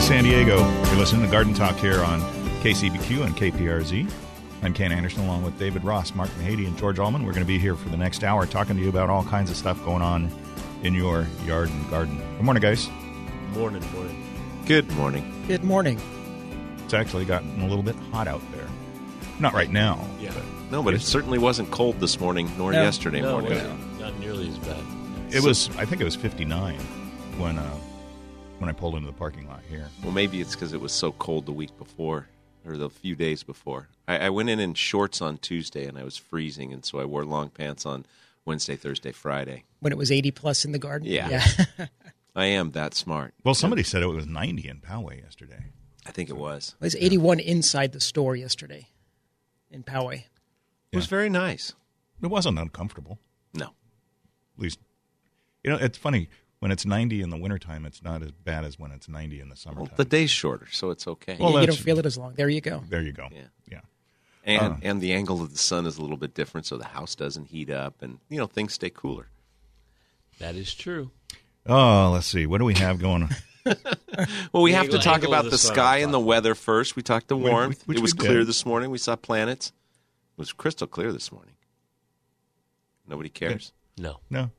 Good morning, San Diego. You're listening to Garden Talk here on KCBQ and KPRZ. I'm Ken Andersen along with David Ross, Mark Mahady, and George Allman. We're going to be here for the next hour talking to you about all kinds of stuff going on in your yard and garden. Good morning, guys. Morning, morning. Good morning. Good morning. It's actually gotten a little bit hot out there. Not right now. Yeah. but No, but it certainly wasn't cold this morning nor No. yesterday No, morning. not nearly as bad. it was. I think it was 59 when uh, when I pulled into the parking lot here. Well, maybe it's because it was so cold the week before or the few days before. I, I went in in shorts on Tuesday and I was freezing, and so I wore long pants on Wednesday, Thursday, Friday. When it was 80 plus in the garden. Yeah. yeah. I am that smart. Well, somebody said it was 90 in Poway yesterday. I think it was. it was 81 inside the store yesterday in Poway. It was very nice. It wasn't uncomfortable. No. At least, you know, it's funny when it's 90 in the wintertime, it's not as bad as when it's 90 in the summer. Well, the day's shorter, so it's okay. Well, you that's- don't feel it as long. There you go. there you go. Yeah. yeah. and uh. and the angle of the sun is a little bit different, so the house doesn't heat up, and you know things stay cooler. That is true. Oh, let's see. What do we have going on? Well, we The have to talk about the the sky and the weather first. We talked the Which- warmth. which it was clear this morning. We saw planets. It was crystal clear this morning. Nobody cares. No. No,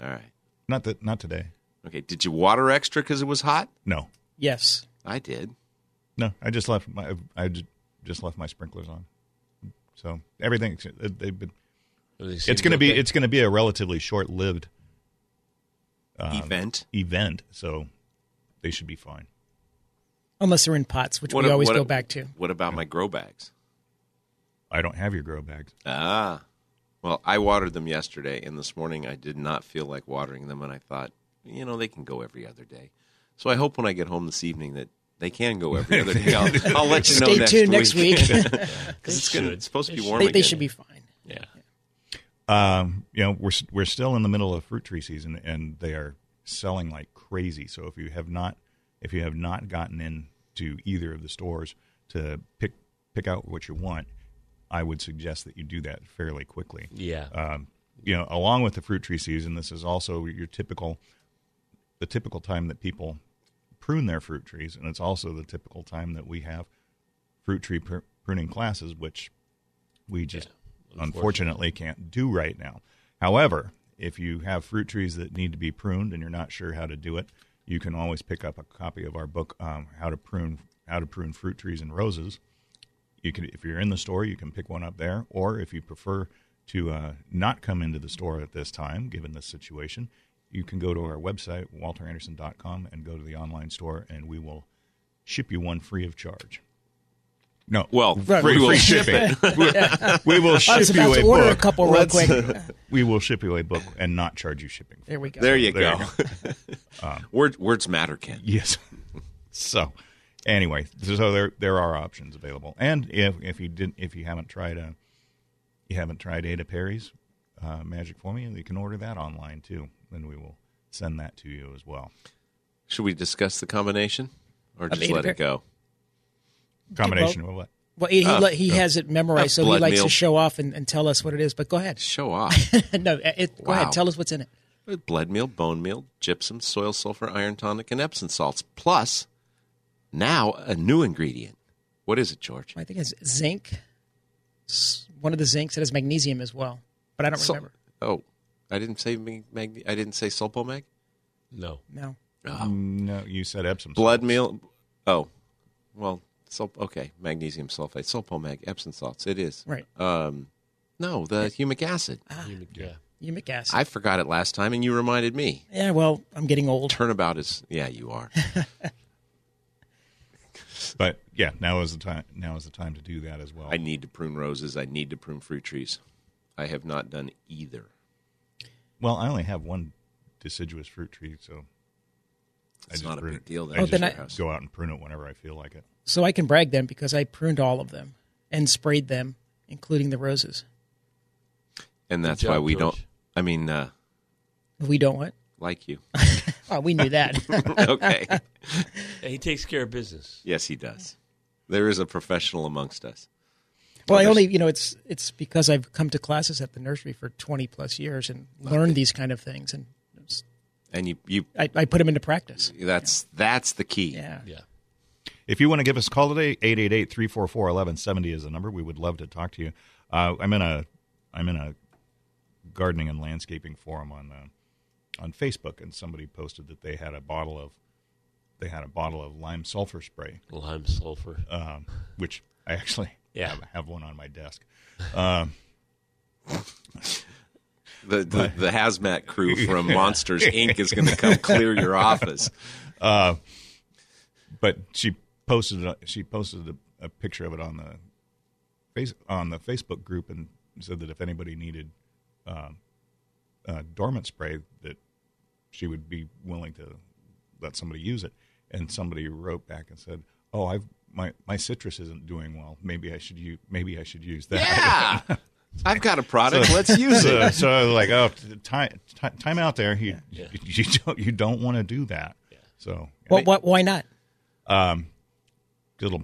All right. Not that. Not today. Okay. Did you water extra because it was hot? No, Yes. I did. no. I just left my. I just left my sprinklers on. So everything. They've been. It's going to be. It's going to be a relatively short-lived Um, Event. event. So they should be fine. Unless they're in pots, which What we a- always what a- go back to. What about my grow bags? I don't have your grow bags. Ah. Well, I watered them yesterday, and this morning I did not feel like watering them, and I thought, you know, they can go every other day. So I hope when I get home this evening that they can go every other day. I'll, I'll let you know Stay next tuned week. next week. Because it's, gonna- it's supposed to be warm they, again. they should be fine. Yeah. Um, you know, we're we're still in the middle of fruit tree season, and they are selling like crazy. So if you have not if you have not gotten in to either of the stores to pick pick out what you want, I would suggest that you do that fairly quickly. Yeah. Um, you know, along with the fruit tree season, this is also your typical the typical time that people prune their fruit trees, and it's also the typical time that we have fruit tree pr- pruning classes, which we just unfortunately can't do right now. However, if you have fruit trees that need to be pruned and you're not sure how to do it, you can always pick up a copy of our book, um, "How to Prune How to Prune Fruit Trees and Roses." You can, if you're in the store, you can pick one up there, or if you prefer to uh, not come into the store at this time, given this situation, you can go to our website walterandersen.com and go to the online store, and we will ship you one free of charge. No, Well, Right, we will free ship shipping. it. we will ship you a order book. a couple real Let's- quick. We will ship you a book and not charge you shipping. There we go. There you There go. you Word, words matter, Ken. Yes. so, anyway, so there there are options available, and if if you didn't if you haven't tried a you haven't tried Ada Perry's uh, Magic Formula, you can order that online too, and we will send that to you as well. Should we discuss the combination or just Ada let it go? Combination of what? Well, he, he, Oh, he has it memorized, so he likes meal. to show off and, and tell us what it is. But go ahead. Show off. no, it, go ahead. Tell us what's in it. Blood meal, bone meal, gypsum, soil sulfur, iron tonic, and Epsom salts. Plus, now a new ingredient. What is it, George? I think it's zinc. It's one of the zincs that has magnesium as well, but I don't Sul- remember. oh, I didn't say mag- mag- I didn't say sulpomag. No. No. No, you said Epsom. Blood meal. Oh, well, sulp. Okay, magnesium sulfate, sulpomag, Epsom salts. It is Right. Um, no, the humic acid. You- Yeah. Humic acid. I forgot it last time, and you reminded me. yeah, well, I'm getting old. Turnabout is yeah, you are. But yeah, now is the time. Now is the time to do that as well. I need to prune roses. I need to prune fruit trees. I have not done either. well, I only have one deciduous fruit tree, so I It's just not a prune big it. deal. I Then Oh, then I- go out and prune it whenever I feel like it. So I can brag then because I pruned all of them and sprayed them, including the roses. and that's Good why we George. don't. I mean, uh, We don't what? like you. Oh, we knew that. okay. He takes care of business. Yes, he does. There is a professional amongst us. well, I only, you know, it's it's because I've come to classes at the nursery for 20 plus years and learned these kind of things, and it's- And you, you I, I put them into practice. that's that's the key. Yeah. Yeah. If you want to give us a call today, 888-344-1170 is the number. We would love to talk to you. Uh, I'm in a I'm in a gardening and landscaping forum on uh, on Facebook, and somebody posted that they had a bottle of they had a bottle of lime sulfur spray, Lime sulfur. um, which I actually Yeah. have, have one on my desk. Um, The, the the hazmat crew from Monsters Inc. is going to come clear your office. but she posted it- she posted a, a picture of it on the face on the Facebook group and said that if anybody needed um, uh, dormant spray that she would be willing to let somebody use it and somebody wrote back and said oh I've my, my citrus isn't doing well maybe I should use maybe I should use that Yeah, I've got a product. Let's use so, it. so I was like oh time, time time out there you you don't you don't want to do that so Well, what, why not? Um, it'll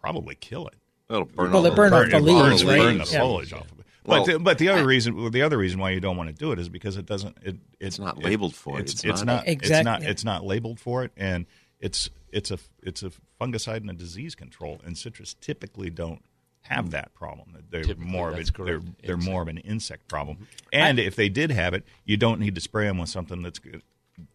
probably kill it It'll burn. Well, all it burn off the leaves, burn, right? burn the Yeah. foliage off of it. Well, but the, but the other reason the other reason why you don't want to do it is because it doesn't it, It's not labeled for it. It's, It's it's not- not, Exact- it's not it's not labeled for it and it's it's a it's a fungicide and a disease control and citrus typically don't have hmm. that problem. They're Typically, more of a, they're correct. they're more of an insect problem. And if they did have it, you don't need to spray them with something that's good-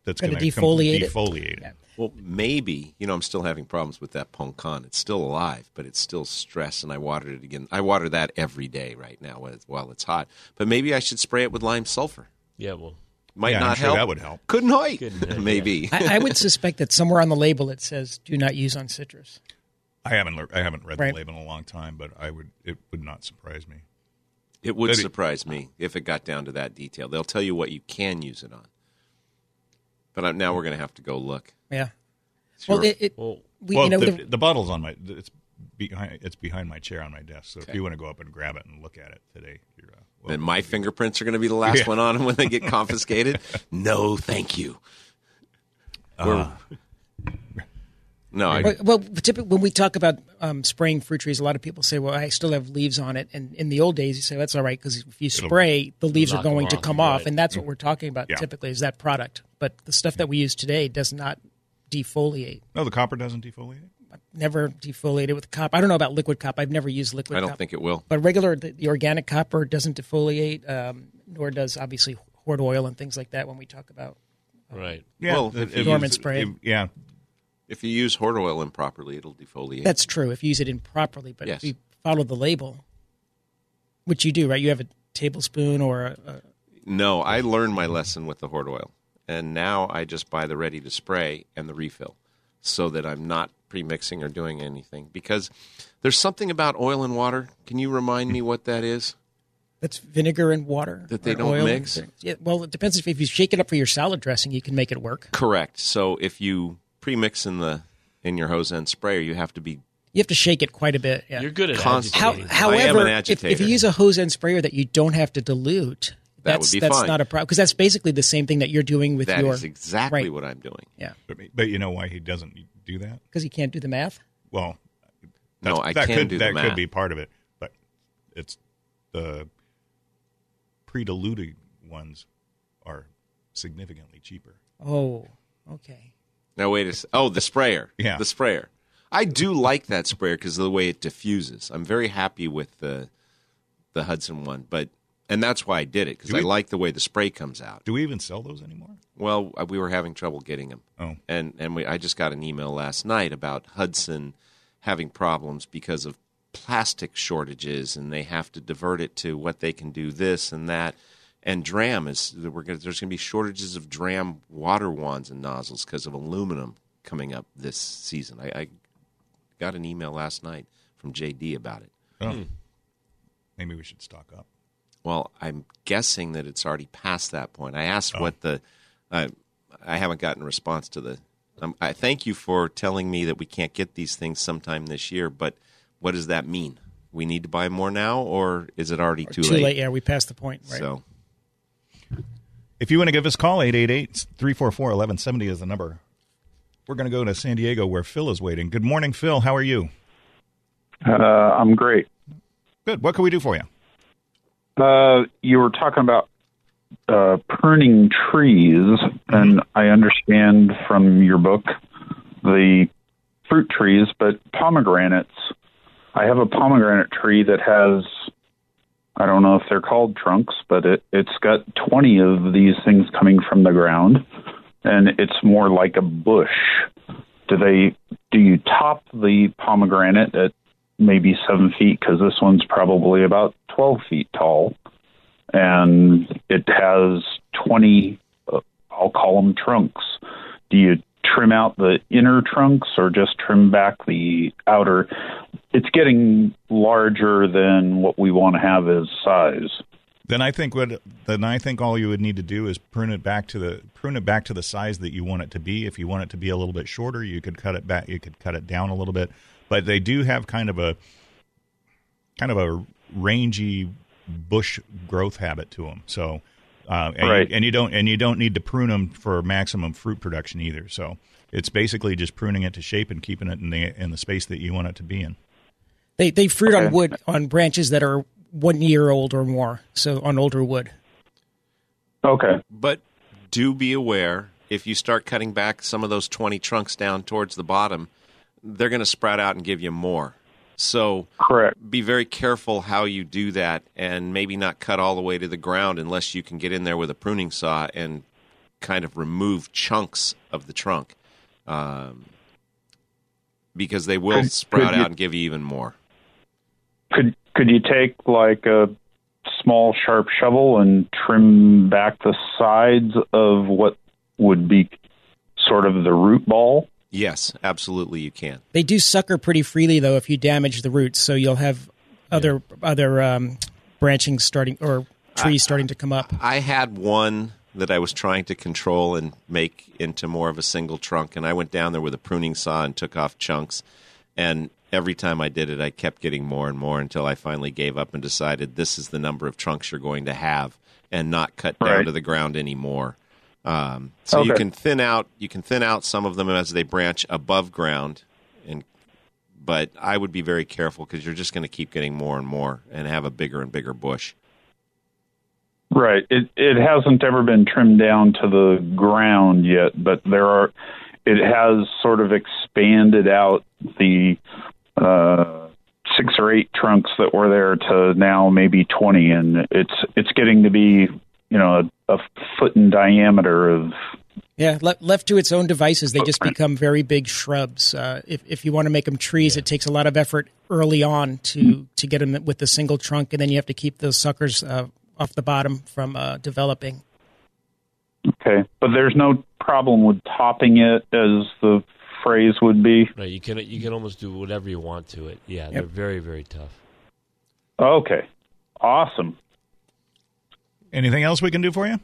that's Gonna going to defoliate it. defoliate it. Well, maybe you know I'm still having problems with that poncan. It's still alive, but it's still stressed, and I watered it again. I water that every day right now while it's, while it's hot. But maybe I should spray it with lime sulfur. Yeah, well, Might Yeah, I'm not sure help. that would help. Couldn't hurt. Couldn't, maybe. I, I would suspect that somewhere on the label it says "Do not use on citrus." I haven't lear- I haven't read Right. the label in a long time, but I would it would not surprise me. It would But it- surprise me if it got down to that detail. They'll tell you what you can use it on. But I'm, now we're going to have to go look. Yeah. Sure. Well, it, it well, we, well, you know, the, the- the bottle's on my it's behind it's behind my chair on my desk. So if you want to go up and grab it and look at it today, you're uh, and welcome. my fingerprints are going to be the last Yeah. one on them when they get confiscated. no, thank you. We're- no, I, Well, well, typically when we talk about um, spraying fruit trees, a lot of people say, "Well, I still have leaves on it." And in the old days, you say that's all right because if you spray, the leaves are going to come off, right. and that's what we're talking about. Yeah. Typically, is that product. But the stuff that we use today does not defoliate. no, the copper doesn't defoliate. Never defoliated with copper. I don't know about liquid copper. I've never used liquid. Copper. I don't copper. think it will. But regular, the, the organic copper doesn't defoliate, um, nor does obviously hort oil and things like that. When we talk about right. Yeah, Well, the- if Dormant it's- spray. it- yeah, If you use hort oil improperly, it'll defoliate. that's true if you use it improperly. But Yes. if you follow the label, which you do, right? You have a tablespoon or a, a No, I learned my lesson with the hort oil, and now I just buy the ready to spray and the refill, so that I'm not pre-mixing or doing anything. Because there's something about oil and water. Can you remind me what that is? That's vinegar and water That they don't mix? Yeah, well, it depends if, if you shake it up for your salad dressing, you can make it work. Correct. So if you pre-mix in the in your hose end sprayer, you have to be You have to shake it quite a bit. Yeah. You're good at Constant. How, however, I am an if, if you use a hose end sprayer that you don't have to dilute, That would that's be that's fine. not a problem because that's basically the same thing that you're doing with That is your exactly right. what I'm doing. yeah but, but you know why he doesn't do that? because he can't do the math. Well, No, I that can could, do the that math. could be part of it, but it's the pre-diluted ones are significantly cheaper. Oh, okay. Now wait a s- Oh, the sprayer. Yeah. The sprayer. I do like that sprayer because of the way it diffuses. I'm very happy with the the Hudson one, but and that's why I did it because I like the way the spray comes out. Do we even sell those anymore? Well, uh, we were having trouble getting them. Oh. And and we, I just got an email last night about Hudson having problems because of plastic shortages, and they have to divert it to what they can do this and that. And Dramm is we're gonna, there's going to be shortages of Dramm water wands and nozzles because of aluminum coming up this season. I, I got an email last night from JD about it. Oh. Maybe we should stock up. Well, I'm guessing that it's already past that point. I asked what the, I I haven't gotten a response to the. Um, I thank you for telling me that we can't get these things sometime this year, but what does that mean? We need to buy more now, or is it already too, Too late. Yeah, we passed the point. Right. So If you want to give us a call, 888-344-1170 is the number. We're going to go to San Diego where Phil is waiting. Good morning, Phil. How are you? Uh, I'm great. Good. What can we do for you? Uh, you were talking about uh, pruning trees, and I understand from your book the fruit trees, but pomegranates. I have a pomegranate tree that has, I don't know if they're called trunks, but it, it's got 20 of these things coming from the ground, and it's more like a bush. Do they? Do you top the pomegranate at maybe seven feet because this one's probably about 12 feet tall and it has 20 uh, i'll call them trunks do you trim out the inner trunks or just trim back the outer it's getting larger than what we want to have as size Then I think what then I think all you would need to do is prune it back to the prune it back to the size that you want it to be. If you want it to be a little bit shorter, you could cut it back. You could cut it down a little bit. But they do have kind of a kind of a rangy bush growth habit to them. So, uh, and, Right. you, and you don't and you don't need to prune them for maximum fruit production either. So it's basically just pruning it to shape and keeping it in the in the space that you want it to be in. They they fruit on wood on branches that are one year old or more. So on older wood. okay But do be aware if you start cutting back some of those 20 trunks down towards the bottom, they're going to sprout out and give you more. So correct be very careful how you do that and maybe not cut all the way to the ground unless you can get in there with a pruning saw and kind of remove chunks of the trunk. Um, because they will Could- sprout could you- out and give you even more. could could you take like a small sharp shovel and trim back the sides of what would be sort of the root ball Yes, absolutely you can. They do sucker pretty freely though if you damage the roots. So you'll have other other um, branching starting or trees starting to come up. I had one that I was trying to control and make into more of a single trunk, and I went down there with a pruning saw and took off chunks. And every time I did it, I kept getting more and more until I finally gave up and decided this is the number of trunks you're going to have, and not cut down Right. to the ground anymore. Um, so you can thin out you can thin out some of them as they branch above ground, and but I would be very careful because you're just going to keep getting more and more and have a bigger and bigger bush. Right. It it hasn't ever been trimmed down to the ground yet, but there are. It has sort of expanded out the uh, six or eight trunks that were there to now maybe twenty, and it's it's getting to be you know a, a foot in diameter of Yeah, le- left to its own devices, they just become very big shrubs. Uh, if if you want to make them trees, it takes a lot of effort early on to to get them with the single trunk, and then you have to keep those suckers uh, off the bottom from uh, developing. okay, but there's no problem with topping it as the phrase would be. Right, you can you can almost do whatever you want to it. Yeah, they're very very tough. Okay, awesome. Anything else we can do for you?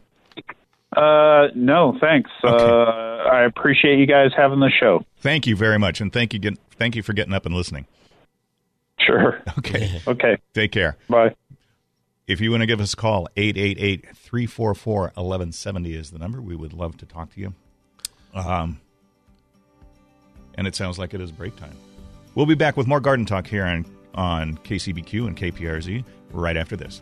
Uh, no, thanks. Uh, I appreciate you guys having the show. Thank you very much, and thank you get, thank you for getting up and listening. Sure. Okay, Okay. take care. Bye. If you want to give us a call, 888-344-1170 is the number. We would love to talk to you. Um, and it sounds like it is break time. We'll be back with more garden talk here on, on KCBQ and KPRZ right after this.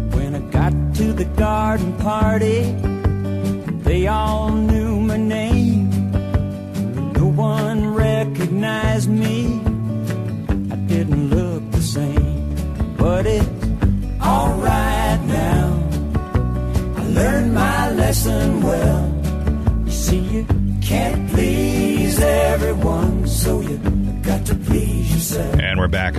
To the garden party, they all knew my name. No one recognized me. I didn't look the same, but it's alright now. I learned my lesson well. You see, you can't please everyone, so you got to please yourself. And we're back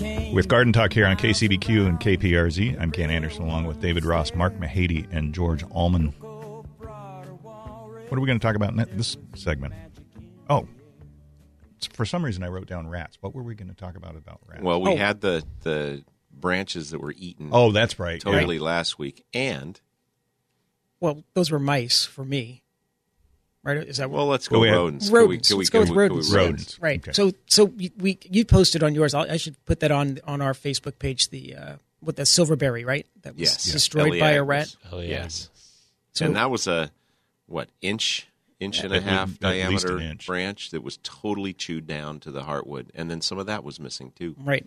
with Garden Talk here on KCBQ and KPRZ. I'm Ken Andersen along with David Ross, Mark Mahady, and George Allman. What are we going to talk about in this segment? Oh, for some reason I wrote down rats. What were we going to talk about about rats? Well, we Oh. had the the branches that were eaten oh, that's right. Yeah. totally last week, and Well, those were mice for me. Right? Is that well, let's go we had- rodents. Rodents. Can we, Let's can go we, with can we- rodents. Rodents. right? Okay. So, so you- we you posted on yours. I'll, I should put that on on our Facebook page. The uh, with the silverberry, right? That was Yes. destroyed Ellie by a Agnes. rat. Oh, yeah. Yes, So- and that was a what inch inch and a half at least an diameter branch that was totally chewed down to the heartwood, and then some of that was missing too. Right.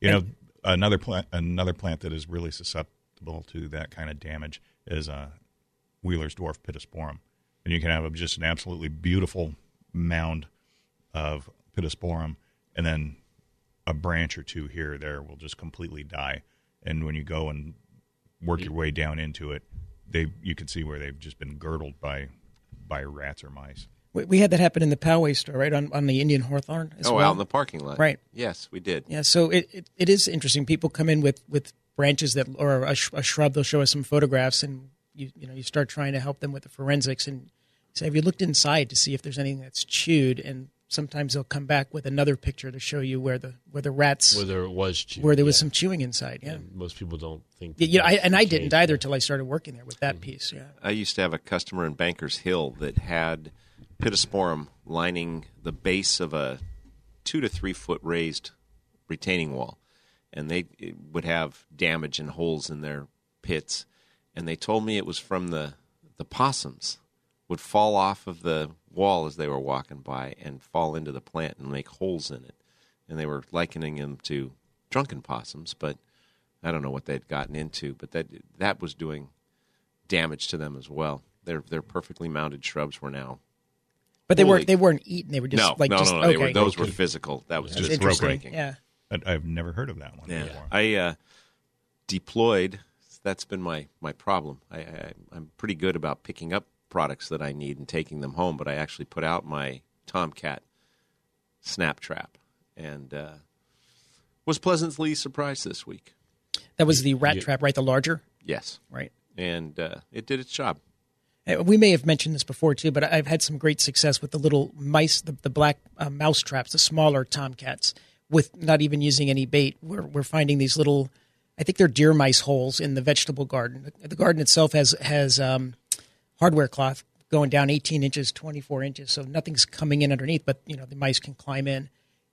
You know, another plant, another plant that is really susceptible to that kind of damage is uh, Wheeler's dwarf pittosporum, and you can have just an absolutely beautiful mound of pittosporum, and then a branch or two here or there will just completely die. And when you go and work your way down into it, they you can see where they've just been girdled by by rats or mice. We, we had that happen in the Poway store, right on on the Indian Hawthorne. As oh, well. out in the parking lot, Right. Yes, we did. Yeah, so it, it, it is interesting. People come in with, with branches that or a, sh- a shrub. They'll show us some photographs, and you you know you start trying to help them with the forensics and say, have you looked inside to see if there's anything that's chewed? And sometimes they'll come back with another picture to show you where the where the rats Where there was chew- where there was yeah. some chewing inside. Yeah, And most people don't think. yeah. you know, I, and I didn't either till I started working there with that mm-hmm. piece. Yeah, I used to have a customer in Bankers Hill that had pittosporum lining the base of a two to three foot raised retaining wall, and they would have damage and holes in their pits. And they told me it was from the the possums would fall off of the wall as they were walking by and fall into the plant and make holes in it. And they were likening them to drunken possums, but I don't know what they'd gotten into, but that that was doing damage to them as well. Their their perfectly mounted shrubs were now but they weren't they weren't eaten. They were just no like no just no, no okay. were those were physical. That was That's just interesting. breaking. Yeah. I- I've never heard of that one Yeah. before. I uh, deployed. That's been my my problem. I, I I'm pretty good about picking up products that I need and taking them home, but I actually put out my Tomcat snap trap and uh, was pleasantly surprised this week. That was the rat trap, right? The larger, Yes, right? and uh, it did its job. Uh, We may have mentioned this before too, but I've had some great success with the little mice, the, the black uh, mouse traps, the smaller tomcats, with not even using any bait. We're, we're finding these little, I think they're deer mice holes in the vegetable garden. The garden itself has has um, hardware cloth going down 18 inches, 24 inches, so nothing's coming in underneath. But you know the mice can climb in,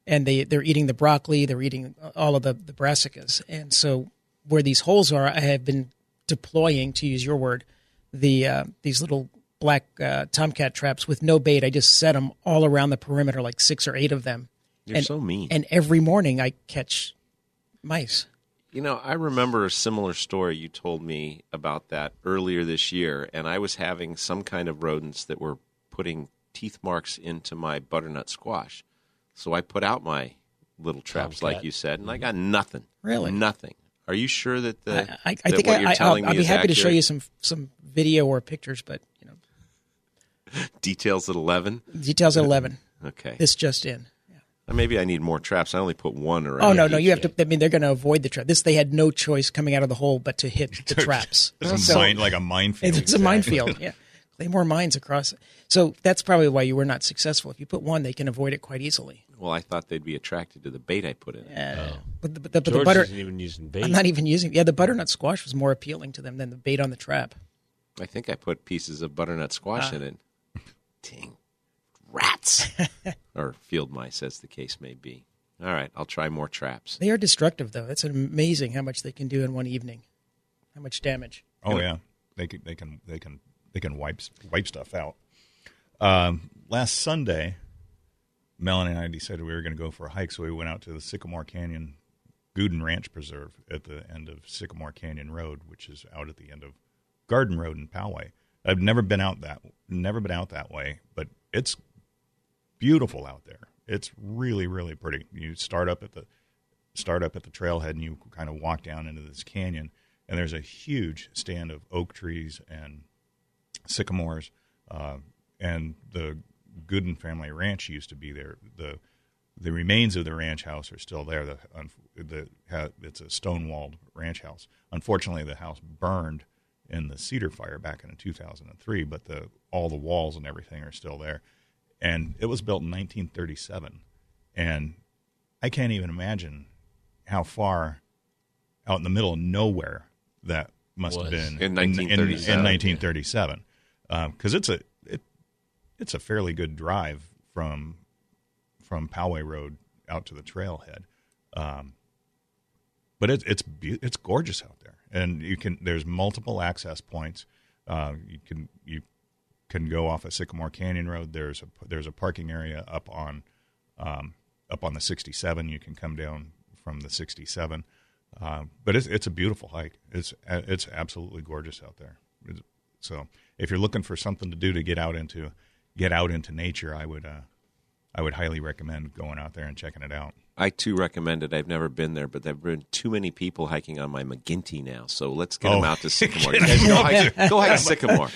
and they they're eating the broccoli, they're eating all of the the brassicas, and so where these holes are, I have been deploying, to use your word, the uh, these little black uh, tomcat traps with no bait. I just set them all around the perimeter, like six or eight of them. You're and, so mean. And every morning I catch mice. You know, I remember a similar story you told me about that earlier this year, and I was having some kind of rodents that were putting teeth marks into my butternut squash. So I put out my little traps, like you said, and I mm-hmm. got nothing. Really? Nothing. Are you sure that the I, I, that think what I, you're I, telling I'll, I'll be happy to show you some some video or pictures, but you know details at eleven? details at eleven. Okay, This just in. Uh, maybe I need more traps. I only put one or Oh no, no, you have to. I mean, they're going to avoid the trap. This they had no choice coming out of the hole but to hit the traps. It's a mine, like a minefield. It's a minefield. Yeah, claymore mines across. So that's probably why you were not successful. If you put one, they can avoid it quite easily. Well, I thought they'd be attracted to the bait I put in. it. Uh, But the, but the, but the George butter. isn't even using bait. I'm not even using. Yeah, the butternut squash was more appealing to them than the bait on the trap. I think I put pieces of butternut squash Ah. in it. Dang. Rats. or field mice, as the case may be. All right, I'll try more traps. They are destructive, though. It's amazing how much they can do in one evening. How much damage. Oh yeah, they can they can they can they can wipe wipe stuff out. Um, last Sunday, Melanie and I decided we were going to go for a hike, so we went out to the Sycamore Canyon Gooden Ranch Preserve at the end of Sycamore Canyon Road, which is out at the end of Garden Road in Poway. I've never been out that never been out that way, but it's beautiful out there. It's really really pretty. You start up at the start up at the trailhead and you kind of walk down into this canyon, and there's a huge stand of oak trees and sycamores, uh, and the Gooden family ranch used to be there. the The remains of the ranch house are still there. The, the it's a stone walled ranch house. Unfortunately, the house burned in the cedar fire back in 2003, but the all the walls and everything are still there. And it was built in 1937, and I can't even imagine how far out in the middle of nowhere that must Was. have been In in, in, in 1937. 1937, because it's a it, it's a fairly good drive from from Poway Road out to the trailhead. Um, but it's it's it's gorgeous out there, and you can there's multiple access points. Uh, you can you can go off of Sycamore Canyon Road. There's a there's a parking area up on um, up on the 67. You can come down from the 67. Uh, but it's it's a beautiful hike. It's it's absolutely gorgeous out there. So if you're looking for something to do to get out into get out into nature, I would uh, I would highly recommend going out there and checking it out. I too recommend it. I've never been there, but there've been too many people hiking on my McGinty now. So let's get Oh. them out to Sycamore. Go hike, go hike Sycamore.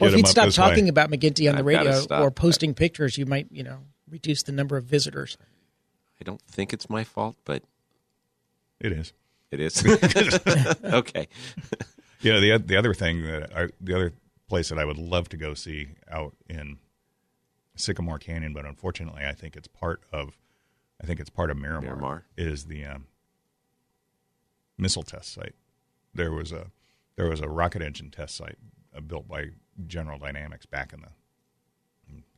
Well, if you'd stop talking way. about McGinty on the I've gotta radio or posting pictures, you might, you know, reduce the number of visitors. I don't think it's my fault, but It is. it is. okay. You know the the other thing that I, the other place that I would love to go see out in Sycamore Canyon, but unfortunately, I think it's part of I think it's part of Miramar. Miramar. is the um, missile test site. There was a there was a rocket engine test site uh, built by General Dynamics back in the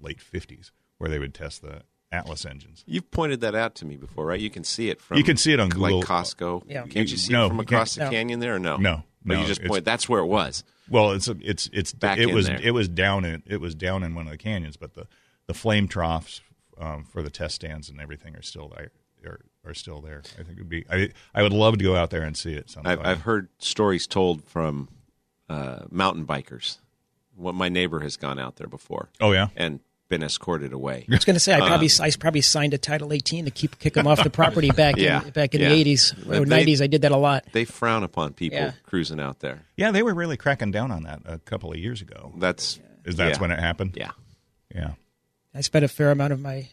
late fifties, where they would test the Atlas engines. You've pointed that out to me before, right? You can see it from You can see it on Google. like Costco. Yeah. Can't you see No, it from across the No. canyon there or no? No, But no, you just point that's where it was. Well, it's it's it's Back it in was there. it was down in it was down in one of the canyons, but the the flame troughs um, for the test stands and everything are still there. Are, are still there. I think it would be. I I would love to go out there and see it. Sometime. I've, I've heard stories told from uh, mountain bikers. What my neighbor has gone out there before oh yeah. and been escorted away. I was going to say I probably Uh, I probably signed a Title 18 to keep kick them off the property back Yeah, in back in yeah. the 80s or they- 90s. I did that a lot. They frown upon people Yeah. cruising out there. Yeah, they were really cracking down on that a couple of years ago. That's Is that's yeah. when it happened? Yeah. Yeah. I spent a fair amount of my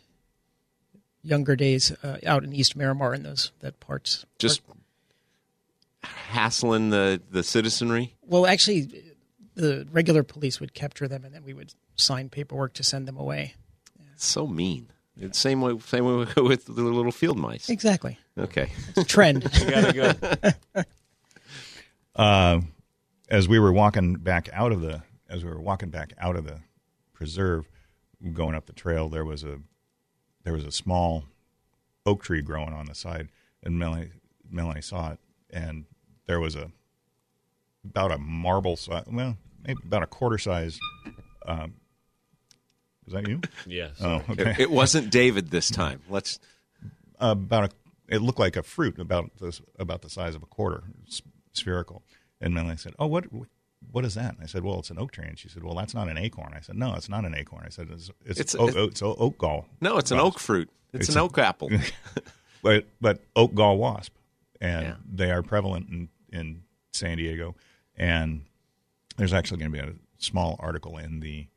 younger days uh, out in East Miramar in those that parts. Just hassling the, the citizenry. Well, actually, the regular police would capture them, and then we would sign paperwork to send them away. It's so mean. It's same way same way with the little field mice. Exactly, Okay. it's a trend. Uh, as we were walking back out of the as we were walking back out of the preserve, going up the trail, there was a there was a small oak tree growing on the side, and Melanie Melanie saw it, and there was a about a marble size, well, maybe about a quarter size. Um, was that you? Yes. Oh, okay. It, it wasn't David this time. Let's about a it looked like a fruit about this about the size of a quarter s- spherical and Melanie said oh what what is that? And I said well it's an oak tree. And she said well that's not an acorn. I said no it's not an acorn. I said it's it's, It's- oak, it's- oak gall No, it's an oak fruit. It's, It's an a- oak apple. but but oak gall wasp. And Yeah. they are prevalent in in San Diego. And there's actually going to be a small article in the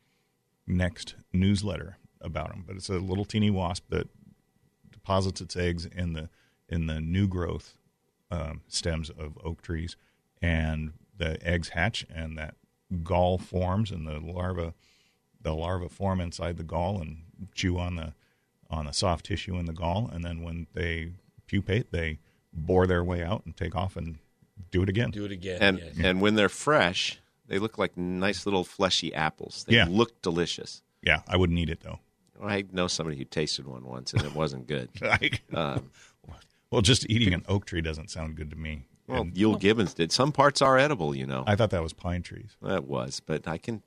next newsletter about them but it's a little teeny wasp that deposits its eggs in the in the new growth um, stems of oak trees, and the eggs hatch, and that gall forms, and the larva the larva form inside the gall and chew on the on the soft tissue in the gall, and then when they pupate, they bore their way out and take off and do it again. Do it again. and yes. and when they're fresh, they look like nice little fleshy apples. They Yeah. look delicious. Yeah, I wouldn't eat it though. I know somebody who tasted one once, and it wasn't good. Um, well, just eating an oak tree doesn't sound good to me. Well, And Euell Gibbons did. Some parts are edible, you know. I thought that was pine trees. That was, but I can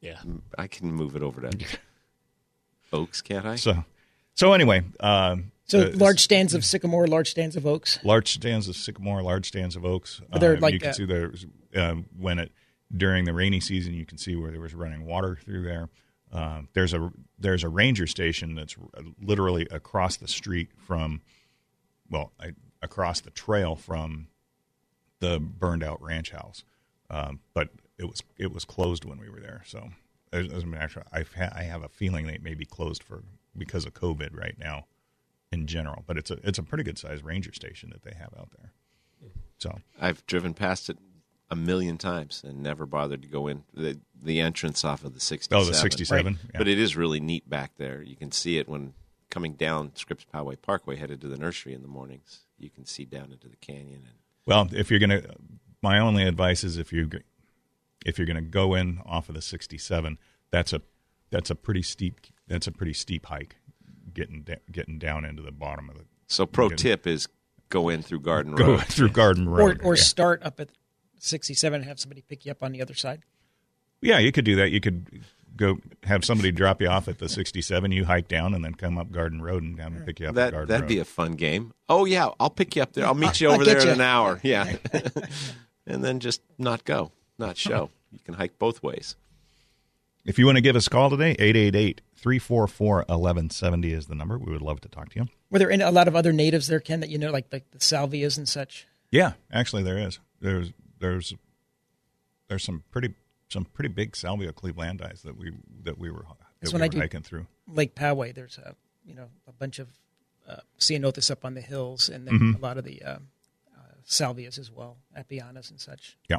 Yeah. I can move it over to oaks, can't I? So, so anyway, um, So uh, large stands of sycamore, large stands of oaks. large stands of sycamore, large stands of oaks. Are there Uh, like you can a- see there's um, when it during the rainy season, you can see where there was running water through there. Uh, there's a there's a ranger station that's literally across the street from, well, I, across the trail from the burned out ranch house, um, but it was it was closed when we were there. So as, as a matter of fact, I've ha- I have a feeling that it may be closed for because of COVID right now in general. But it's a it's a pretty good sized ranger station that they have out there. So I've driven past it a million times and never bothered to go in the the entrance off of the 67. oh, the sixty seven. But it is really neat back there. You can see it when coming down Scripps Poway Parkway headed to the nursery in the mornings. You can see down into the canyon and Well, if you're gonna, my only advice is if you if you're gonna go in off of the 67, that's a that's a pretty steep that's a pretty steep hike getting da- getting down into the bottom of the so pro Good. tip is go in through Garden go Road. through Garden Or, Road or yeah. start up at 67 and have somebody pick you up on the other side. yeah, you could do that. You could go have somebody drop you off at the 67. You hike down and then come up Garden Road and come and pick you up. at That Garden that'd Road. be a fun game. Oh yeah, I'll pick you up there. I'll meet you over get there in an hour. Yeah, and then just not go, not show. You can hike both ways. If you want to give us a call today, 888 344 1170 is the number. We would love to talk to you. Were there any, a lot of other natives there, Ken, that you know, like, like the salvias and such? Yeah, actually, there is. There's there's there's some pretty some pretty big salvia clevelandis that we that we were That's that we when I were do- hiking through. Lake Poway, there's a you know a bunch of uh, ceanothus up on the hills, and then Mm-hmm. a lot of the uh, uh, salvias as well, apianas and such. Yeah,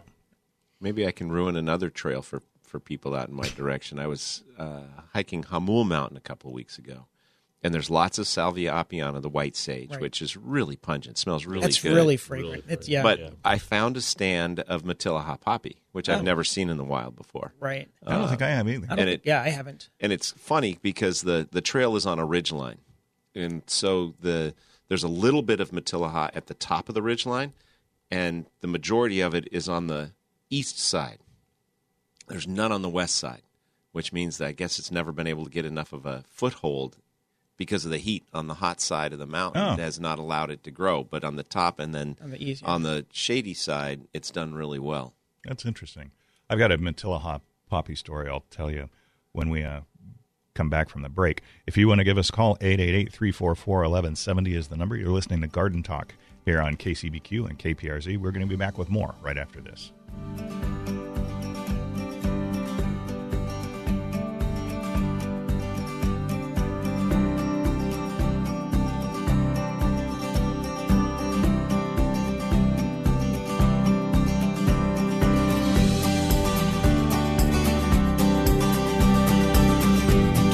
Maybe I can ruin another trail for, for people out in my direction. I was uh, hiking Hamul Mountain a couple of weeks ago, and there's lots of Salvia apiana, the white sage, Right. which is really pungent, smells really That's good. really fragrant. it's yeah, But I found a stand of Matilija poppy, which I've Oh. never seen in the wild before. right. I don't think I have either. I and it- yeah, I haven't. and it's funny because the the trail is on a ridge line, and so the there's a little bit of Matilija at the top of the ridge line, and the majority of it is on the east side. There's none on the west side, which means that I guess it's never been able to get enough of a foothold because of the heat on the hot side of the mountain Oh. It has not allowed it to grow. But on the top and then On the on the shady side, it's done really well. That's interesting. I've got a Matilija poppy story I'll tell you when we uh, come back from the break. If you want to give us a call, 888-344-1170 is the number. You're listening to Garden Talk here on KCBQ and KPRZ. We're going to be back with more right after this.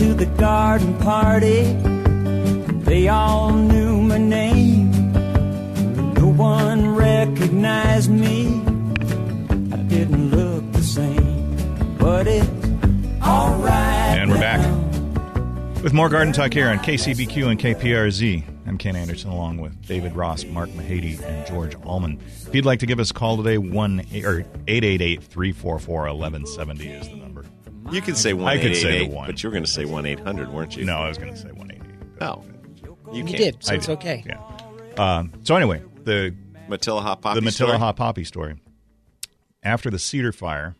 When I got to the garden party, they all knew my name. No one recognized me. I didn't look the same, but it's alright. And we're back. With more Garden Talk here on KCBQ and KPRZ. I'm Ken Andersen along with David Ross, Mark Mahady, and George Allman. If you'd like to give us a call today, 1 or 888-344-1170 is the number. You could say one I could say the one. but you were going to say one eight hundred, weren't you? No, I was going to say one eighty. Oh, you You can't. did, so I it's did. okay. Yeah. Um, so anyway, the Matilija Poppy the Matilla story? Hot Poppy story. After the Cedar Fire,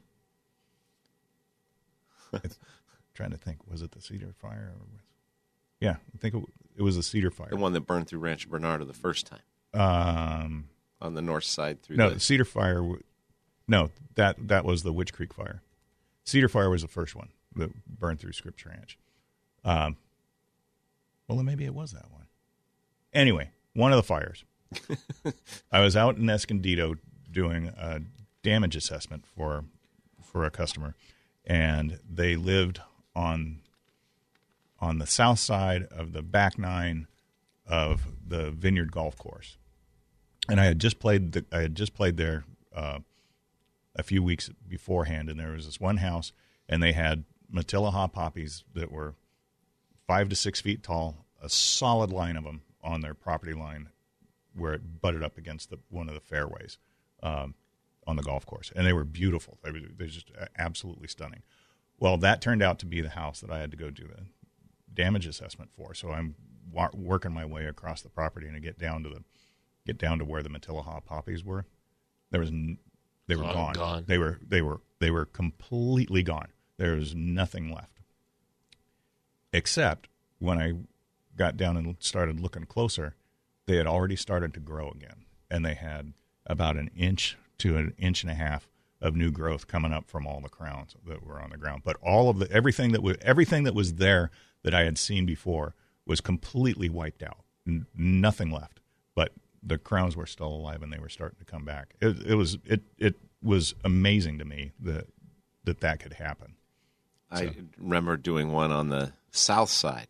it's, trying to think, was it the Cedar Fire? Or, yeah, I think it, it was the Cedar Fire. the one that burned through Rancho Bernardo the first time Um, on the north side through no, the Cedar Fire. No, that that was the Witch Creek Fire. Cedar Fire was the first one that burned through Scripps Ranch. Um, well, then maybe it was that one. Anyway, one of the fires. I was out in Escondido doing a damage assessment for for a customer, and they lived on on the south side of the back nine of the Vineyard Golf Course, and I had just played the, I had just played there uh, a few weeks beforehand, and there was this one house, and they had Matilija poppies that were five to six feet tall, a solid line of them on their property line, where it butted up against the, one of the fairways um, on the golf course, and they were beautiful. They were, they were just absolutely stunning. Well, that turned out to be the house that I had to go do a damage assessment for. So I'm wa- working my way across the property and I get down to the get down to where the Matilija poppies were. There was they were Gone, gone. gone. They were they were they were completely gone. There was nothing left. Except when I got down and started looking closer, they had already started to grow again, and they had about an inch to an inch and a half of new growth coming up from all the crowns that were on the ground. But all of the everything that was everything that was there that I had seen before was completely wiped out. N- nothing left. The crowns were still alive and they were starting to come back. It, it was it it was amazing to me that that that could happen. I remember doing one on the south side,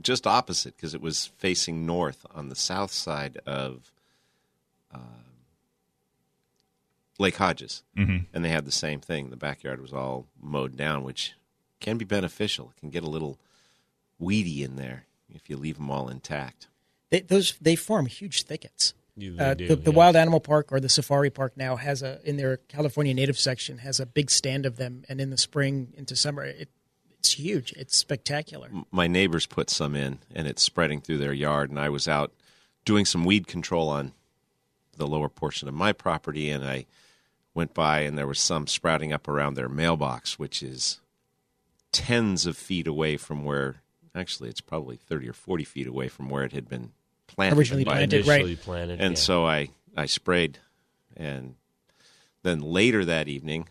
just opposite because it was facing north on the south side of uh, Lake Hodges, mm-hmm. and they had the same thing. The backyard was all mowed down, which can be beneficial. It can get a little weedy in there if you leave them all intact. They, those they form huge thickets. Uh, do, the, the yeah. Wild Animal Park or the Safari Park now has a in their California native section has a big stand of them, and in the spring into summer, it, it's huge. It's spectacular. my neighbors put some in and it's spreading through their yard and i was out doing some weed control on the lower portion of my property and i went by and there was some sprouting up around their mailbox which is tens of feet away from where actually it's probably 30 or 40 feet away from where it had been planted Originally by- planted, right. Initially planted, and yeah. so I I sprayed, and then later that evening,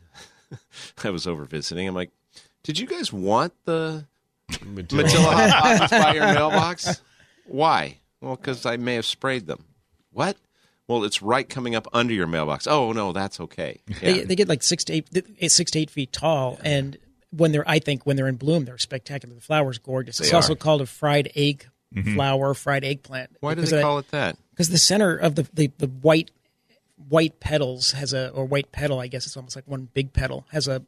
I was over visiting. I'm like, "Did you guys want the Matilda- Matilla poppies by your mailbox? Why? Well, because I may have sprayed them. What? Well, it's right coming up under your mailbox. Oh no, that's okay. Yeah. They, they get like six to eight, six to eight feet tall, and when they're, I think, when they're in bloom, they're spectacular. The flower's gorgeous. it's They also called a fried egg flower, fried eggplant. Why do they that- call it that? because the center of the, the, the white white petals has a or white petal I guess it's almost like one big petal has a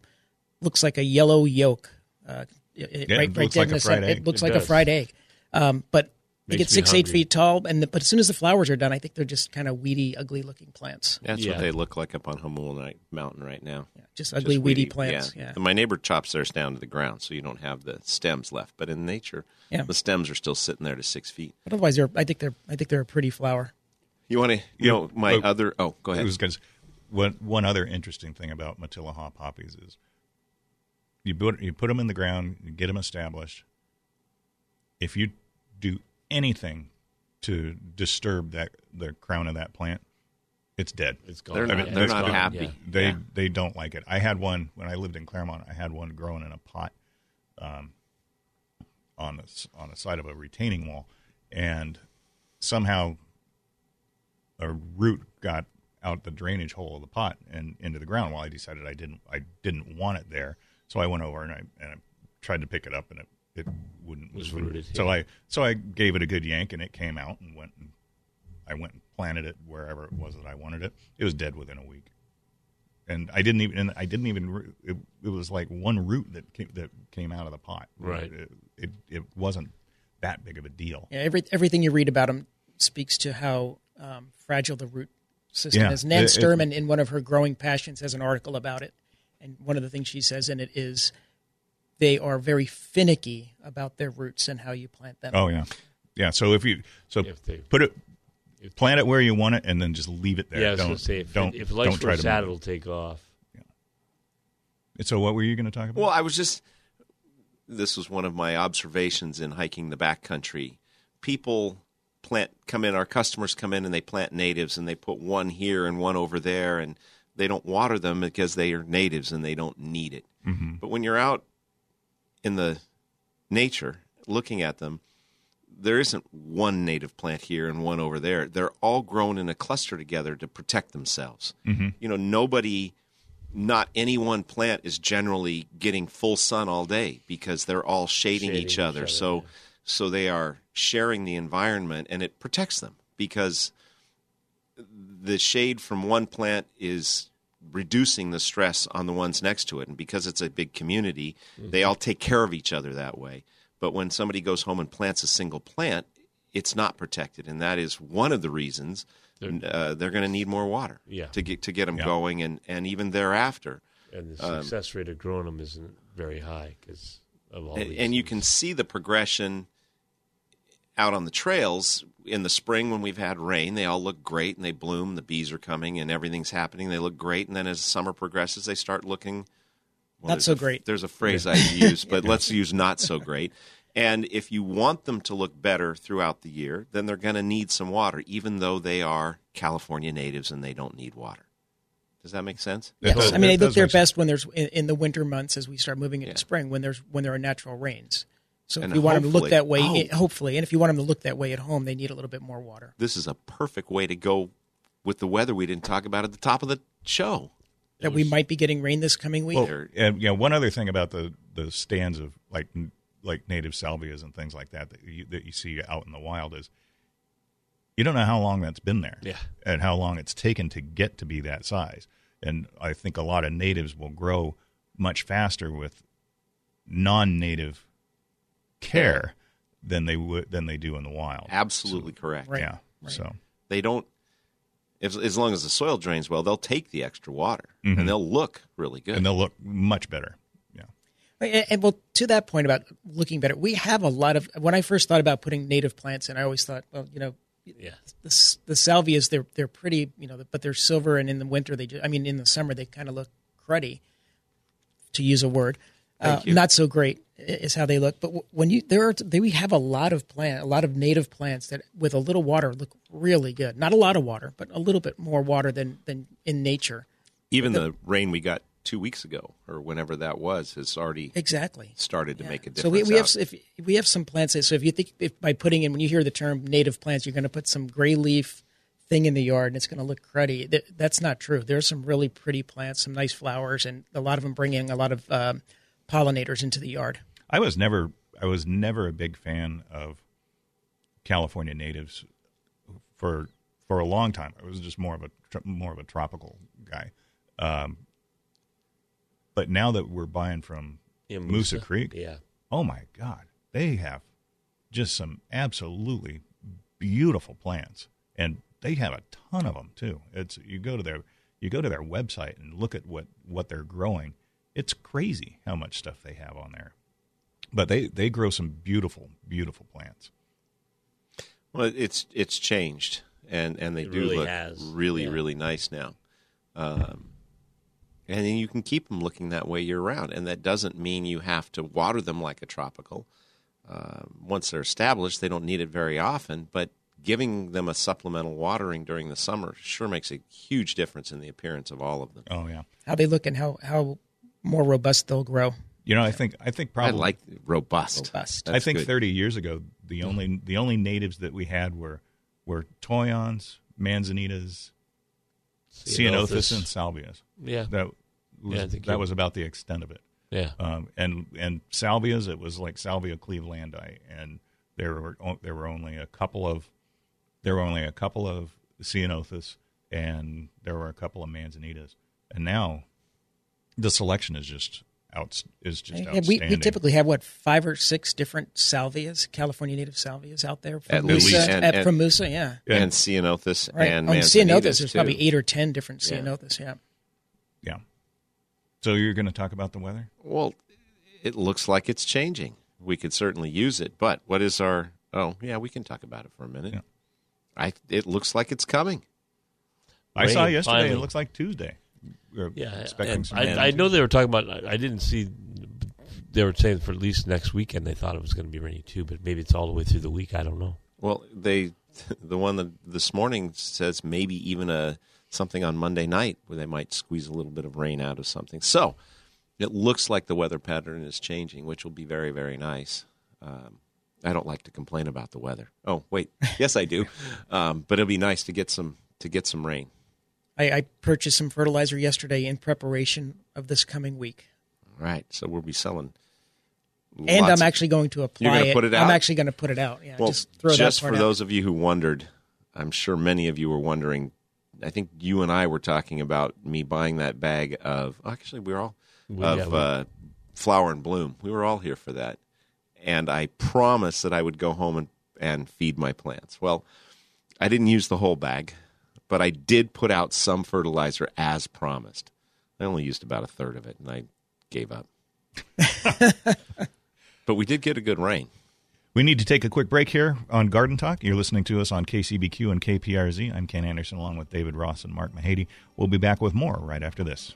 looks like a yellow yolk uh, it- Yeah, right, it right looks there like in a the fried center. egg. it looks It like a fried egg um, but they get me six eight feet tall and the, but as soon as the flowers are done I think they're just kind of weedy ugly looking plants That's Yeah. what they look like up on Humboldt Mountain right now. yeah, just ugly Just weedy, plants Yeah. yeah, My neighbor chops theirs down to the ground, so you don't have the stems left. But in nature, Yeah. the stems are still sitting there to six feet. but otherwise they're I think they're I think they're a pretty flower You want to, you know, my Oh, other. Oh, go ahead. because one one other interesting thing about Matilija poppies is you put you put them in the ground, you get them established. If you do anything to disturb that the crown of that plant, it's dead. It's gone. They're not- Yeah, they're not gone, happy. yeah. They Yeah. they don't like it. I had one when I lived in Claremont. I had one growing in a pot um, on the s- on the side of a retaining wall, and somehow a root got out the drainage hole of the pot and into the ground. Well, I decided I didn't I didn't want it there, so I went over and I and I tried to pick it up and it it wouldn't Was move. rooted, So yeah. I so I gave it a good yank and it came out and went and I went and planted it wherever it was that I wanted it. It was dead within a week, and I didn't even. And I didn't even. It, it was like one root that came, that came out of the pot. Right. It, it it wasn't that big of a deal. yeah every, everything you read about them speaks to how um, fragile the root system Yeah, is Nan it- it- Sterman in one of her growing passions has an article about it and one of the things she says in it is they are very finicky about their roots and how you plant them Oh yeah, yeah. So if you so If they- put it. if- Plant it where you want it, and then just leave it there. Yeah, don't going to say, if, don't if it likes don't for try to saddle, it'll take off. it. So what were you going to talk about? Well, I was just. This was one of my observations in hiking the backcountry. People plant come in. Our customers come in and they plant natives, and they put one here and one over there, and they don't water them because they are natives and they don't need it. Mm-hmm. But when you're out in the nature, looking at them, there isn't one native plant here and one over there. They're all grown in a cluster together to protect themselves. Mm-hmm. You know, nobody, not any one plant is generally getting full sun all day because they're all shading, Shading each each other. other, so, yeah. so they are sharing the environment, and it protects them because the shade from one plant is reducing the stress on the ones next to it. And because it's a big community, they all take care of each other that way. But when somebody goes home and plants a single plant, it's not protected, and that is one of the reasons uh, they're going to need more water Yeah. to get to get them Yeah. going, and, and even thereafter. And the success rate of growing them isn't very high because of all and, these and you can see the progression out on the trails in the spring when we've had rain they all look great and they bloom the bees are coming and everything's happening they look great and then as summer progresses they start looking well, Not there's so a- great. there's a phrase i use but let's use not so great and if you want them to look better throughout the year then they're going to need some water even though they are california natives and they don't need water does that make sense Yes. does- I mean, they look their make sense. best when there's in, in the winter months as we start moving into Yeah. spring when there's when there are natural rains. So And if you want them to look that way, oh. it- hopefully, and if you want them to look that way at home, they need a little bit more water. this is a perfect way to go with the weather we didn't talk about at the top of the show That we might be getting rain this coming week. Well, and yeah, one other thing about the the stands of like like native salvias and things like that that you, that you see out in the wild is you don't know how long that's been there, Yeah. and how long it's taken to get to be that size. And I think a lot of natives will grow much faster with non-native care than they would than they do in the wild. absolutely correct Right. Yeah. So they don't if, as long as the soil drains well they'll take the extra water Mhm. and they'll look really good and they'll look much better. Yeah. And, and well, to that point about looking better, we have a lot of. When I first thought about putting native plants in, I always thought, well, you know, yeah. the, s- the salvias they're they're pretty, you know, but they're silver, and in the winter they, just, I mean, in the summer they kind of look cruddy, to use a word. Uh, you. not so great i- is how they look. But when you there are they, we have a lot of plant, a lot of native plants that with a little water look really good. Not a lot of water, but a little bit more water than than in nature. even the rain we got two weeks ago or whenever that was has already Exactly. started to make a difference So we, we have if we have some plants. that- So if you think if by putting in when you hear the term native plants, you're going to put some gray leaf thing in the yard and it's going to look cruddy. That, that's not true. There's some really pretty plants, some nice flowers, and a lot of them bring in a lot of um, pollinators into the yard. I was never I was never a big fan of California natives for for a long time. I was just more of a more of a tropical guy. Um, but now that we're buying from Yeah, Moosa Creek, Yeah. oh my God, they have just some absolutely beautiful plants, and they have a ton of them too. It's you go to their you go to their website and look at what what they're growing. It's crazy how much stuff they have on there. But they they grow some beautiful beautiful plants. well it's it's changed and and they It do really look has. really Yeah. really nice now um, and then you can keep them looking that way year round and that doesn't mean you have to water them like a tropical uh, once they're established they don't need it very often but giving them a supplemental watering during the summer sure makes a huge difference in the appearance of all of them Oh yeah. How they look and how how more robust they'll grow. You know, I think I think probably i probably like robust Robust. I think good. 30 years ago the only the only natives that we had were were toyons, manzanitas, ceanothus, and salvias. Yeah. That was Yeah, that you- was about the extent of it. Yeah. Um, and and salvias, it was like Salvia clevelandii, and there were o- there were only a couple of there were only a couple of ceanothus, and there were a couple of manzanitas, and now the selection is just out is just And we, we typically have what five or six different salvias, California native salvias out there from At Moosa. least. And- at- and- from Moosa, yeah. and ceanothus Right. and On manzanitas ceanothus, there's too. probably eight or ten different Yeah. ceanothus. Yeah. yeah. So you're going to talk about the weather? Well, it looks like it's changing. We could certainly use it, but what is our? Oh, yeah, we can talk about it for a minute. Yeah. I. It looks like it's coming. I saw yesterday. finally. It looks like Tuesday. We're Yeah, expecting some I. I know they were talking about. I, I didn't see. They were saying for at least next weekend they thought it was going to be rainy too, but maybe it's all the way through the week. I don't know. Well, they, the one that this morning says maybe even a something on Monday night where they might squeeze a little bit of rain out of something. So, it looks like the weather pattern is changing, which will be very very nice. Um, I don't like to complain about the weather. Oh wait, yes I do, um, but it'll be nice to get some to get some rain. I, I purchased some fertilizer yesterday in preparation of this coming week, All right. so we'll be selling. and I'm of- actually going to apply You're gonna it. put it out. I'm actually going to put it out. Yeah, Well, just throw just that for out. those of you who wondered, I'm sure many of you were wondering. I think you and I were talking about me buying that bag of. Actually, we were all We- of yeah, we- uh, flower and bloom. We were all here for that, and I promised that I would go home and and feed my plants. Well, I didn't use the whole bag, but I did put out some fertilizer as promised. I only used about a third of it, and I gave up. but we did get a good rain. We need to take a quick break here on Garden Talk. You're listening to us on KCBQ and KPRZ. I'm Ken Andersen along with David Ross and Mark Mahady. We'll be back with more right after this.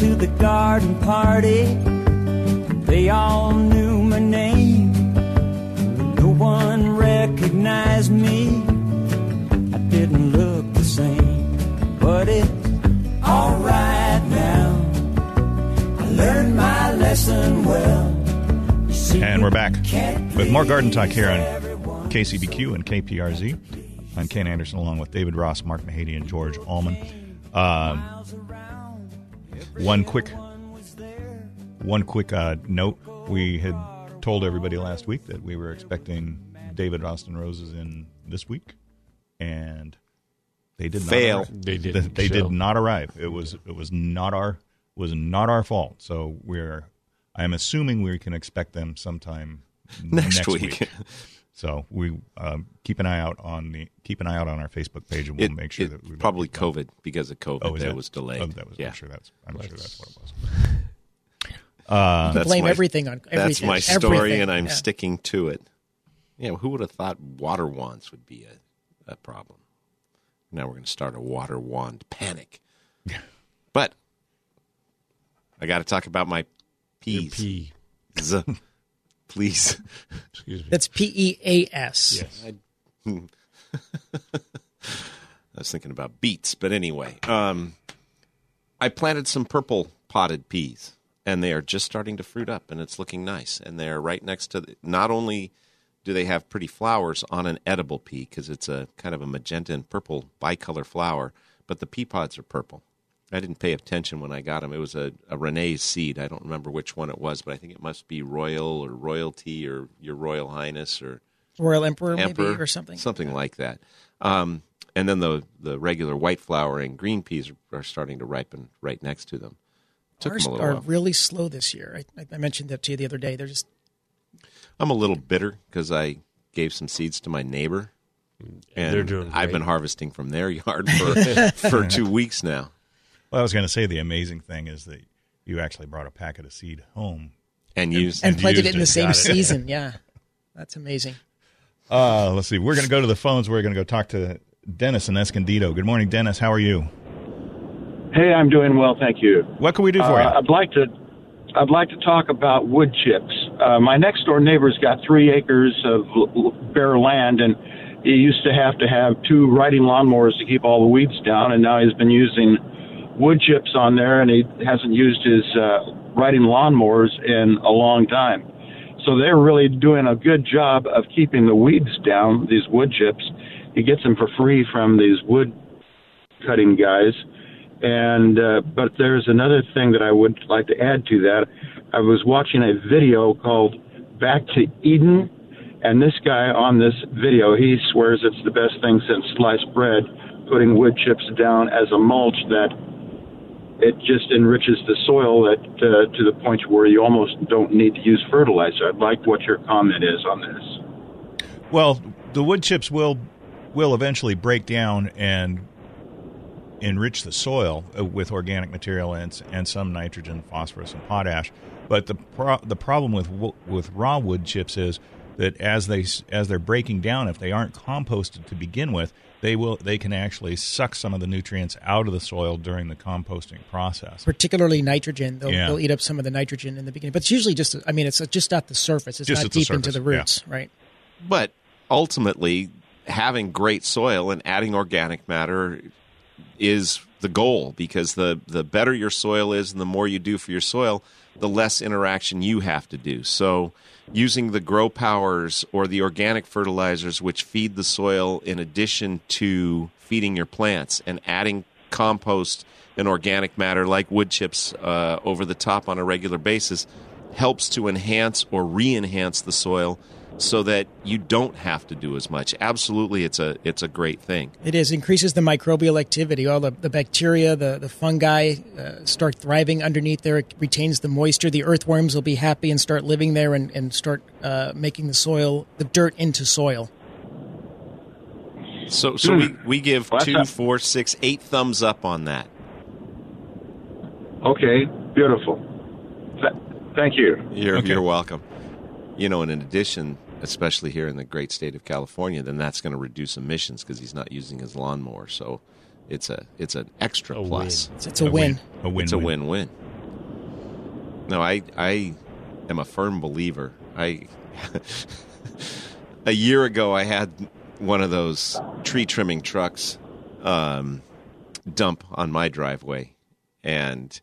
When I got to the garden party, they all knew my name. No one recognized me. I didn't look the same, but it's alright now. I learned my lesson well. See, And we're back with more Garden Talk here on. KCBQ and KPRZ. I'm Ken Andersen along with David Ross, Mark Mahady, and George Allman. Um, one quick, one quick uh, note: we had told everybody last week that we were expecting David Austin Roses in this week, and they did Fail. Not arrive. They They, didn't they show. did not arrive. It was it was not our was not our fault. So we're I'm assuming we can expect them sometime Next week. So we um, keep an eye out on the keep an eye out on our Facebook page, and we'll It, make sure it- that we probably COVID because of COVID Oh, that that was delayed. Oh, that was. yeah, I'm sure that's. I'm sure that's what it was. You can blame my- everything on everything. that's my story, everything. and I'm Yeah. sticking to it. Yeah, who would have thought water wands would be a, a problem? Now we're going to start a water wand panic. But I got to talk about my Your pee. Z- Please. Excuse me. That's P E A S. Yes. I was thinking about beets, but anyway, um, I planted some purple potted peas, and they are just starting to fruit up, and it's looking nice. And they're right next to. The, not only do they have pretty flowers on an edible pea because it's a kind of a magenta and purple bicolor flower, but the pea pods are purple. I didn't pay attention when I got them. It was a, a Renee's seed. I don't remember which one it was, but I think it must be Royal or Royalty or Your Royal Highness or Royal Emperor, emperor maybe or something. something like that. Um, and then the the regular white flowering green peas are, are starting to ripen right next to them. Took Ours them a little are while. really slow this year. I, I mentioned that to you the other day. They're just I'm a little bitter because I gave some seeds to my neighbor, and They're doing I've been harvesting from their yard for for two weeks now. Well, I was going to say the amazing thing is that you actually brought a packet of seed home. And used and And planted used it in the same season. Yeah, that's amazing. Uh, let's see. We're going to go to the phones. We're going to go talk to Dennis in Escondido. Good morning, Dennis. How are you? Hey, I'm doing well, thank you. What can we do for Uh, you? I'd like to, I'd like to talk about wood chips. Uh, my next door neighbor's got three acres of l- l- bare land, and he used to have to have two riding lawnmowers to keep all the weeds down, and now he's been using wood chips on there, and he hasn't used his uh, riding lawnmowers in a long time. So they're really doing a good job of keeping the weeds down. These wood chips, he gets them for free from these wood cutting guys. And uh, but there's another thing that I would like to add to that. I was watching a video called Back to Eden, and this guy on this video he swears it's the best thing since sliced bread. putting wood chips down as a mulch that it just enriches the soil that, uh, to the point where you almost don't need to use fertilizer. I'd like what your comment is on this. Well, the wood chips will will eventually break down and enrich the soil uh, with organic material and and some nitrogen, phosphorus, and potash. But the pro- the problem with with raw wood chips is that as they as they're breaking down, if they aren't composted to begin with, they will they can actually suck some of the nutrients out of the soil during the composting process. particularly nitrogen. They'll, Yeah. they'll eat up some of the nitrogen in the beginning, but it's usually just. I mean, it's just at the surface. It's Just not at the deep into surface, the yeah. roots, right? But ultimately, having great soil and adding organic matter is the goal because the, the better your soil is and the more you do for your soil, the less interaction you have to do. So, using the grow powers or the organic fertilizers, which feed the soil in addition to feeding your plants, and adding compost and organic matter like wood chips uh, over the top on a regular basis helps to enhance or re enhance the soil so that you don't have to do as much. Absolutely, it's a it's a great thing. It is increases the microbial activity. All the, the bacteria, the the fungi uh, start thriving underneath there. It retains the moisture. The earthworms will be happy and start living there and and start uh, making the soil, the dirt into soil. So so we, we give Well, two, that's- four, six, eight thumbs up on that. Okay, beautiful. Th- thank you. You're Okay. you're welcome. You know, and in addition, especially here in the great state of California, then that's going to reduce emissions because he's not using his lawnmower. So it's a it's an extra A plus. It's, it's a, win. A win. It's a win-win. No, I I am a firm believer. I a year ago I had one of those tree trimming trucks um, dump on my driveway, and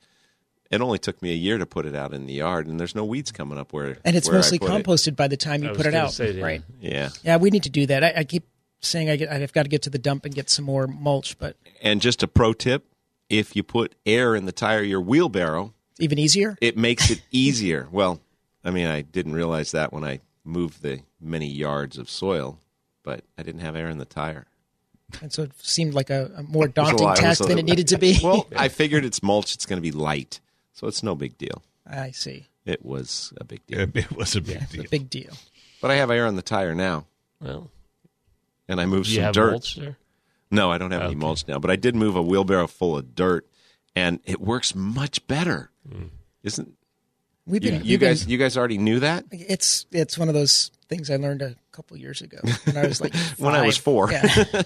it only took me a year to put it out in the yard, and there's no weeds coming up where And it's where I mostly put it. composted by the time you I was put it out, say, yeah. right? Yeah, Yeah, we need to do that. I, I keep saying I get, I've got to get to the dump and get some more mulch, but and just a pro tip: if you put air in the tire of your wheelbarrow, even easier. it makes it easier. well, I mean, I didn't realize that when I moved the many yards of soil, but I didn't have air in the tire. And so it seemed like a, a more It was a daunting lot- it was task than it needed to be. Well, I figured it's mulch; it's going to be light, so it's no big deal. I see. It was a big deal, It, it was a big It's deal. a big deal. but I have air on the tire now, Well, and I moved do you some have dirt. mulch there? No, I don't have any mulch now, but I did move a wheelbarrow full of dirt, and it works much better. Hmm. Isn't We've you, been, you we've been- guys? You guys already knew that. it's it's one of those things I learned a couple years ago when I was like When I was four. Yeah.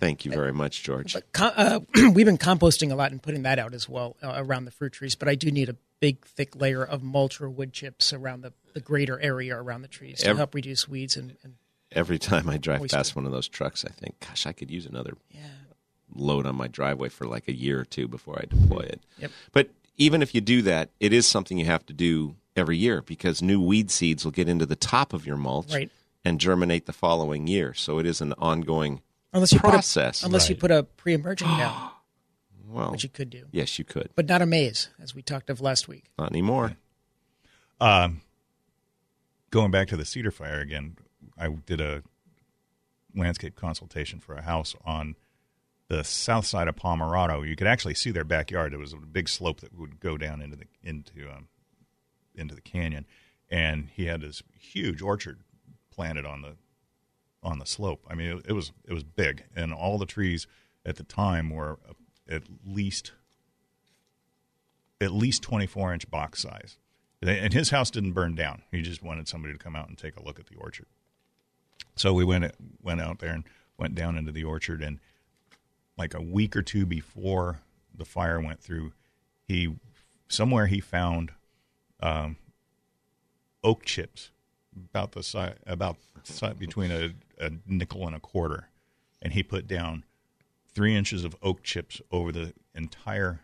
Thank you very much, George. But uh, we've been composting a lot and putting that out as well uh, around the fruit trees. But I do need a big, thick layer of mulch or wood chips around the, the greater area around the trees to help reduce weeds and, and Every time I drive past one of those trucks, I think, "Gosh, I could use another load on my driveway for like a year or two before I deploy it." Yep. But even if you do that, it is something you have to do every year because new weed seeds will get into the top of your mulch Right. and germinate the following year. So it is an ongoing unless you process. put a, unless you put a pre-emergent down, well, which you could do, yes, you could. but not a maze as we talked of last week. Not anymore. Um, going back to the cedar fire again, I did a landscape consultation for a house on the south side of Pomerado. You could actually see their backyard. It was a big slope that would go down into the into um, into the canyon, and he had this huge orchard planted on the on the slope. I mean, it, it was it was big, and all the trees at the time were at least at least 24 inch box size. And his house didn't burn down. He just wanted somebody to come out and take a look at the orchard. So we went went out there and went down into the orchard, and like a week or two before the fire went through, he somewhere he found um, oak chips about the size about si- between a, a nickel and a quarter, and he put down three inches of oak chips over the entire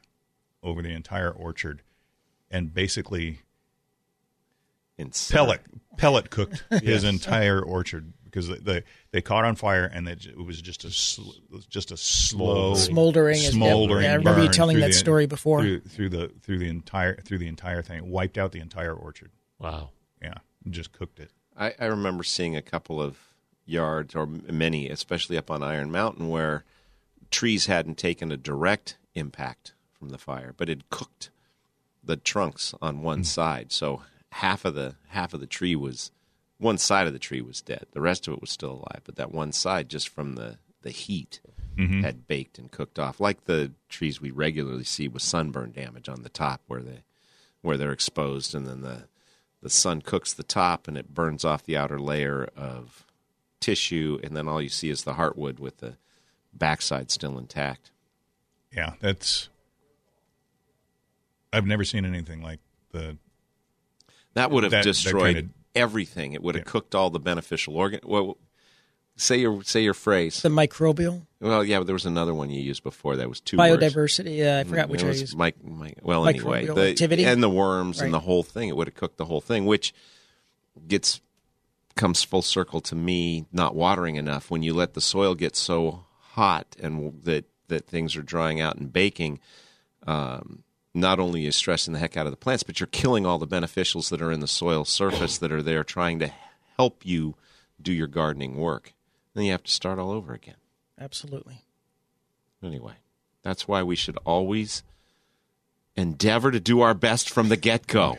over the entire orchard, and basically Incinerator. pellet pellet cooked his entire orchard because they, they they caught on fire and it, it was just a sl- just a slow Smoldering smoldering. yeah, I remember you telling that the- story before. through, through the through the entire through the entire thing. It wiped out the entire orchard. Wow. Yeah, just cooked it. I, I remember seeing a couple of yards or many, especially up on Iron Mountain, where trees hadn't taken a direct impact from the fire, but it cooked the trunks on one hmm. side. So half of the half of the tree was one side of the tree was dead. The rest of it was still alive, but that one side just from the the heat mm-hmm. had baked and cooked off, like the trees we regularly see with sunburn damage on the top where they where they're exposed, and then the the sun cooks the top and it burns off the outer layer of tissue, and then all you see is the heartwood with the backside still intact. Yeah, that's. I've never seen anything like the. That would have That- that destroyed kinda- everything. It would have Yeah. cooked all the beneficial organ. Well, say your say your phrase. The microbial Well, yeah, but there was another one you used before that was two biodiversity. Yeah, I forgot which it I was used. Well, anyway, the, activity? and the worms Right. and the whole thing. It would have cooked the whole thing, which gets comes full circle to me not watering enough. When you let the soil get so hot and that that things are drying out and baking, um, not only are you stressing the heck out of the plants, but you're killing all the beneficials that are in the soil surface that are there trying to help you do your gardening work. Then you have to start all over again. Absolutely. Anyway, that's why we should always endeavor to do our best from the get go.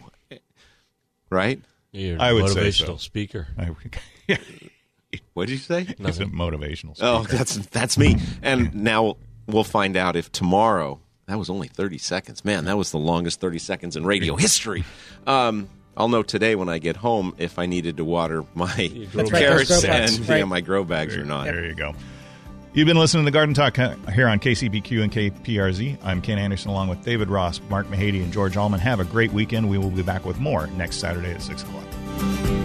Right? You're I a would say motivational so. speaker. I, yeah, What did you say? it's a motivational. Oh, speaker. that's that's me. And now we'll find out if tomorrow. That was only thirty seconds. Man, that was the longest thirty seconds in radio history. Um, I'll know today when I get home if I needed to water my right, carrots those grow bags, and right. my grow bags or not. There you go. You've been listening to Garden Talk uh, here on KCBQ and KPRZ. I'm Ken Andersen along with David Ross, Mark Mahady, and George Allman. Have a great weekend. We will be back with more next Saturday at 6 o'clock.